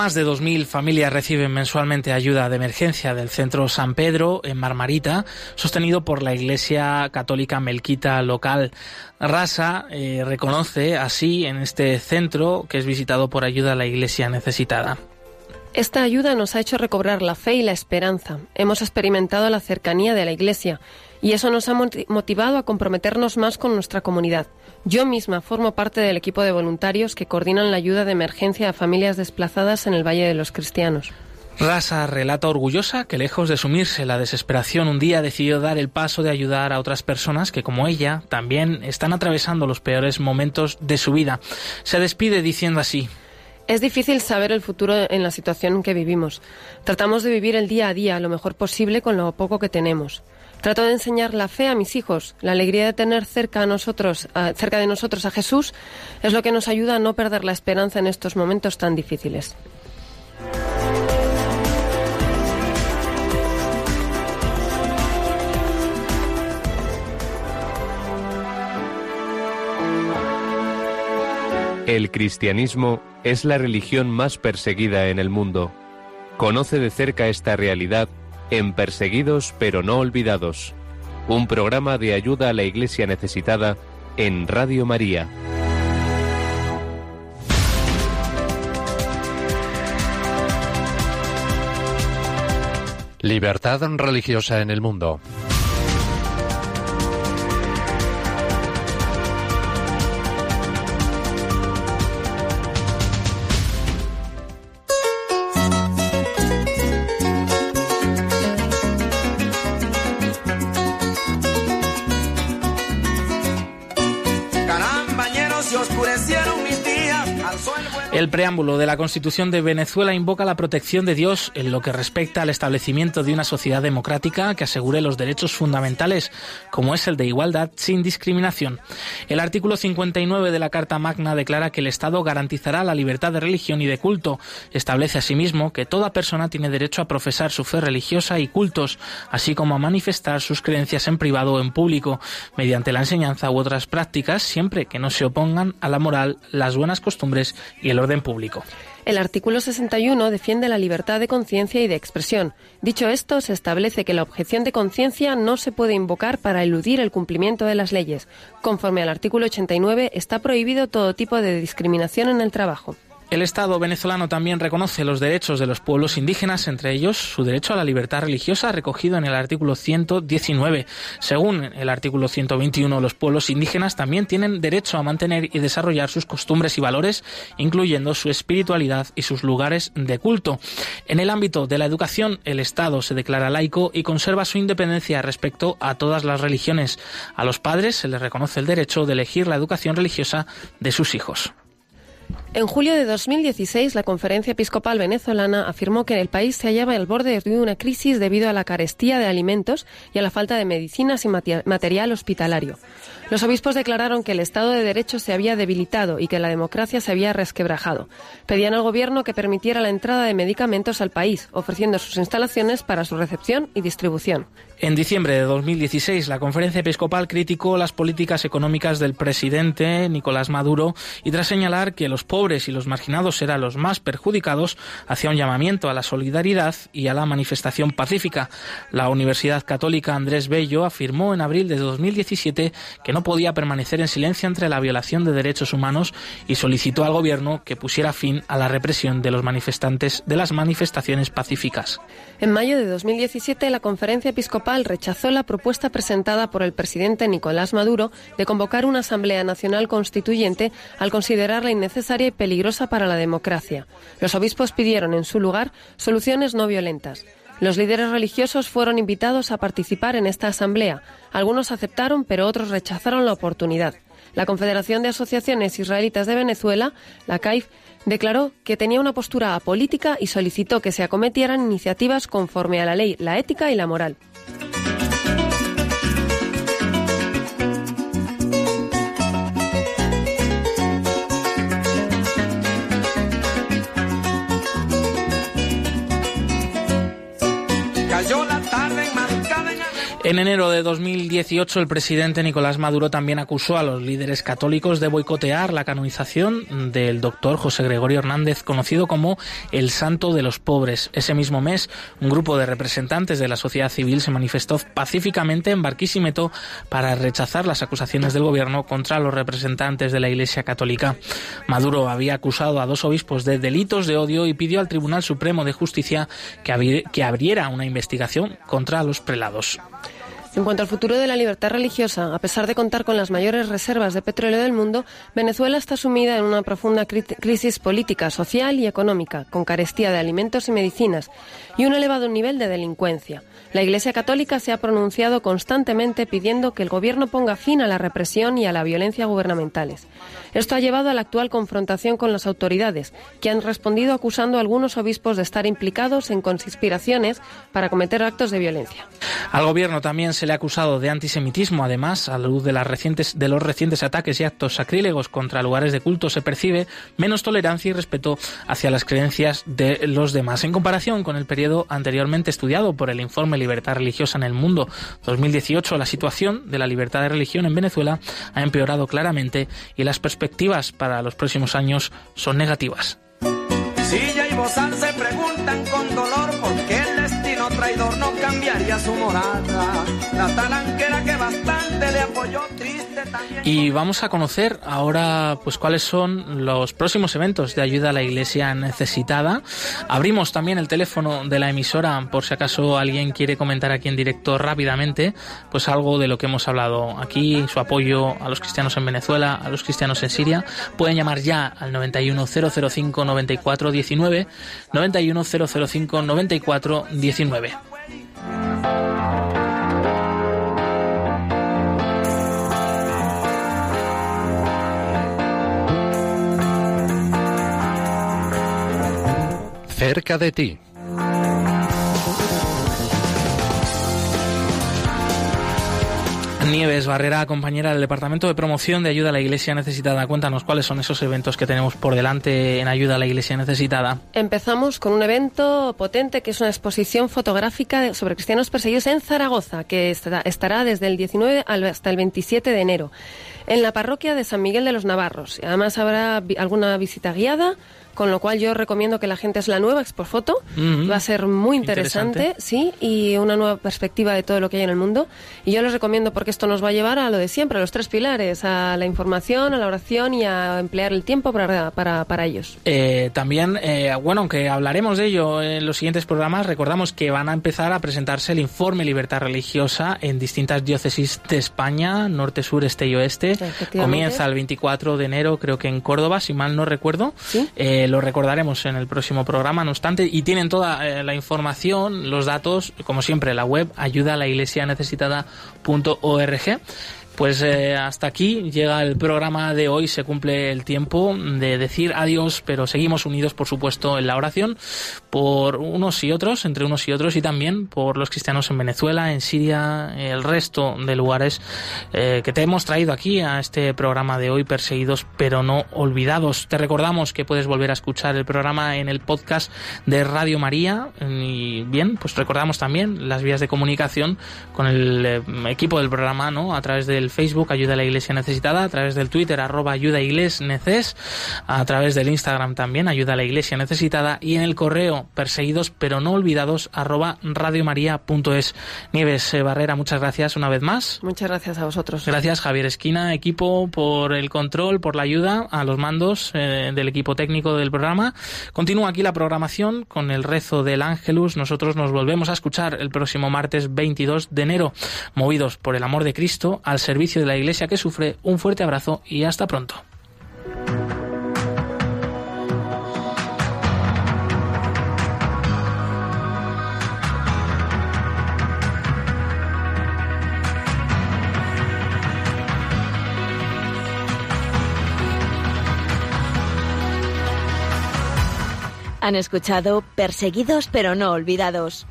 Más de 2.000 familias reciben mensualmente ayuda de emergencia del Centro San Pedro en Marmarita, sostenido por la Iglesia Católica Melquita local. Rasa eh, reconoce así en este centro que es visitado por ayuda a la Iglesia necesitada. Esta ayuda nos ha hecho recobrar la fe y la esperanza. Hemos experimentado la cercanía de la Iglesia y eso nos ha moti- motivado a comprometernos más con nuestra comunidad. Yo misma formo parte del equipo de voluntarios que coordinan la ayuda de emergencia a familias desplazadas en el Valle de los Cristianos. Rasa relata orgullosa que lejos de sumirse en la desesperación un día decidió dar el paso de ayudar a otras personas que como ella también están atravesando los peores momentos de su vida. Se despide diciendo así, Es difícil saber el futuro en la situación en que vivimos. Tratamos de vivir el día a día lo mejor posible con lo poco que tenemos. Trato de enseñar la fe a mis hijos. La alegría de tener cerca, a nosotros, a- cerca de nosotros a Jesús es lo que nos ayuda a no perder la esperanza en estos momentos tan difíciles. El cristianismo es la religión más perseguida en el mundo. Conoce de cerca esta realidad en Perseguidos pero no olvidados, un programa de ayuda a la iglesia necesitada en Radio María. Libertad religiosa en el mundo. Preámbulo de la Constitución de Venezuela invoca la protección de Dios en lo que respecta al establecimiento de una sociedad democrática que asegure los derechos fundamentales, como es el de igualdad sin discriminación. El artículo 59 de la Carta Magna declara que el Estado garantizará la libertad de religión y de culto. Establece asimismo que toda persona tiene derecho a profesar su fe religiosa y cultos, así como a manifestar sus creencias en privado o en público, mediante la enseñanza u otras prácticas, siempre que no se opongan a la moral, las buenas costumbres y el orden público. El artículo 61 defiende la libertad de conciencia y de expresión. Dicho esto, se establece que la objeción de conciencia no se puede invocar para eludir el cumplimiento de las leyes. Conforme al artículo 89, está prohibido todo tipo de discriminación en el trabajo. El Estado venezolano también reconoce los derechos de los pueblos indígenas, entre ellos su derecho a la libertad religiosa recogido en el artículo 119. Según el artículo 121, los pueblos indígenas también tienen derecho a mantener y desarrollar sus costumbres y valores, incluyendo su espiritualidad y sus lugares de culto. En el ámbito de la educación, el Estado se declara laico y conserva su independencia respecto a todas las religiones. A los padres se les reconoce el derecho de elegir la educación religiosa de sus hijos. En julio de 2016, la Conferencia Episcopal Venezolana afirmó que el país se hallaba al borde de una crisis debido a la carestía de alimentos y a la falta de medicinas y material hospitalario. Los obispos declararon que el Estado de Derecho se había debilitado y que la democracia se había resquebrajado. Pedían al gobierno que permitiera la entrada de medicamentos al país, ofreciendo sus instalaciones para su recepción y distribución. En diciembre de 2016, la conferencia episcopal criticó las políticas económicas del presidente Nicolás Maduro y tras señalar que los pobres y los marginados eran los más perjudicados, hacía un llamamiento a la solidaridad y a la manifestación pacífica. La Universidad Católica Andrés Bello afirmó en abril de 2017 que no podía permanecer en silencio entre la violación de derechos humanos y solicitó al gobierno que pusiera fin a la represión de los manifestantes de las manifestaciones pacíficas. En mayo de 2017, la conferencia episcopal rechazó la propuesta presentada por el presidente Nicolás Maduro de convocar una Asamblea Nacional Constituyente al considerarla innecesaria y peligrosa para la democracia. Los obispos pidieron, en su lugar, soluciones no violentas. Los líderes religiosos fueron invitados a participar en esta asamblea. Algunos aceptaron, pero otros rechazaron la oportunidad. La Confederación de Asociaciones Israelitas de Venezuela, la CAIF, declaró que tenía una postura apolítica y solicitó que se acometieran iniciativas conforme a la ley, la ética y la moral. En enero de 2018, el presidente Nicolás Maduro también acusó a los líderes católicos de boicotear la canonización del doctor José Gregorio Hernández, conocido como el Santo de los Pobres. Ese mismo mes, un grupo de representantes de la sociedad civil se manifestó pacíficamente en Barquisimeto para rechazar las acusaciones del gobierno contra los representantes de la Iglesia Católica. Maduro había acusado a dos obispos de delitos de odio y pidió al Tribunal Supremo de Justicia que abriera una investigación contra los prelados. En cuanto al futuro de la libertad religiosa, a pesar de contar con las mayores reservas de petróleo del mundo, Venezuela está sumida en una profunda crisis política, social y económica, con carestía de alimentos y medicinas y un elevado nivel de delincuencia. La Iglesia Católica se ha pronunciado constantemente pidiendo que el gobierno ponga fin a la represión y a la violencia gubernamentales. Esto ha llevado a la actual confrontación con las autoridades, que han respondido acusando a algunos obispos de estar implicados en conspiraciones para cometer actos de violencia. Al gobierno también se le ha acusado de antisemitismo. Además, a la luz de, las recientes, de los recientes ataques y actos sacrílegos contra lugares de culto, se percibe menos tolerancia y respeto hacia las creencias de los demás. En comparación con el periodo anteriormente estudiado por el informe Libertad Religiosa en el Mundo 2018, la situación de la libertad de religión en Venezuela ha empeorado claramente y las perspectivas para los próximos años son negativas. Y vamos a conocer ahora pues cuáles son los próximos eventos de ayuda a la iglesia necesitada. Abrimos también el teléfono de la emisora por si acaso alguien quiere comentar aquí en directo rápidamente pues algo de lo que hemos hablado aquí, su apoyo a los cristianos en Venezuela, a los cristianos en Siria. Pueden llamar ya al 91005 9419 91005 9419. Cerca de ti. Nieves Barrera, compañera del Departamento de Promoción de Ayuda a la Iglesia Necesitada. Cuéntanos cuáles son esos eventos que tenemos por delante en Ayuda a la Iglesia Necesitada. Empezamos con un evento potente que es una exposición fotográfica sobre cristianos perseguidos en Zaragoza, que estará desde el 19 hasta el 27 de enero en la parroquia de San Miguel de los Navarros. Además habrá alguna visita guiada con lo cual yo recomiendo que la gente es la nueva Expo Foto, va a ser muy interesante, sí, y una nueva perspectiva de todo lo que hay en el mundo. Y yo les recomiendo porque esto nos va a llevar a lo de siempre, a los tres pilares, a la información, a la oración y a emplear el tiempo para, para, para ellos. Eh, también, eh, bueno, aunque hablaremos de ello en los siguientes programas, recordamos que van a empezar a presentarse el informe Libertad Religiosa en distintas diócesis de España, norte, sur, este y oeste. Comienza el 24 de enero, creo que en Córdoba, si mal no recuerdo. ¿Sí? Eh, eh, lo recordaremos en el próximo programa, no obstante, y tienen toda eh, la información, los datos, como siempre, la web ayuda a la iglesia necesitada.org. Pues eh, hasta aquí llega el programa de hoy, se cumple el tiempo de decir adiós, pero seguimos unidos, por supuesto, en la oración por unos y otros, entre unos y otros, y también por los cristianos en Venezuela, en Siria, el resto de lugares eh, que te hemos traído aquí a este programa de hoy, perseguidos pero no olvidados. Te recordamos que puedes volver a escuchar el programa en el podcast de Radio María y bien, pues recordamos también las vías de comunicación con el eh, equipo del programa, ¿no? A través de Facebook Ayuda a la Iglesia Necesitada, a través del Twitter arroba Ayuda Igles Neces, a través del Instagram también Ayuda a la Iglesia Necesitada y en el correo perseguidos pero no olvidados arroba radiomaria.es. Nieves eh, Barrera, muchas gracias una vez más. Muchas gracias a vosotros. Gracias Javier Esquina, equipo, por el control, por la ayuda a los mandos eh, del equipo técnico del programa. Continúa aquí la programación con el rezo del Ángelus. Nosotros nos volvemos a escuchar el próximo martes 22 de enero, movidos por el amor de Cristo al servicio de la Iglesia que sufre. Un fuerte abrazo y hasta pronto. Han escuchado Perseguidos pero no olvidados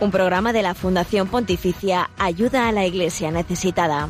un programa de la Fundación Pontificia Ayuda a la Iglesia Necesitada.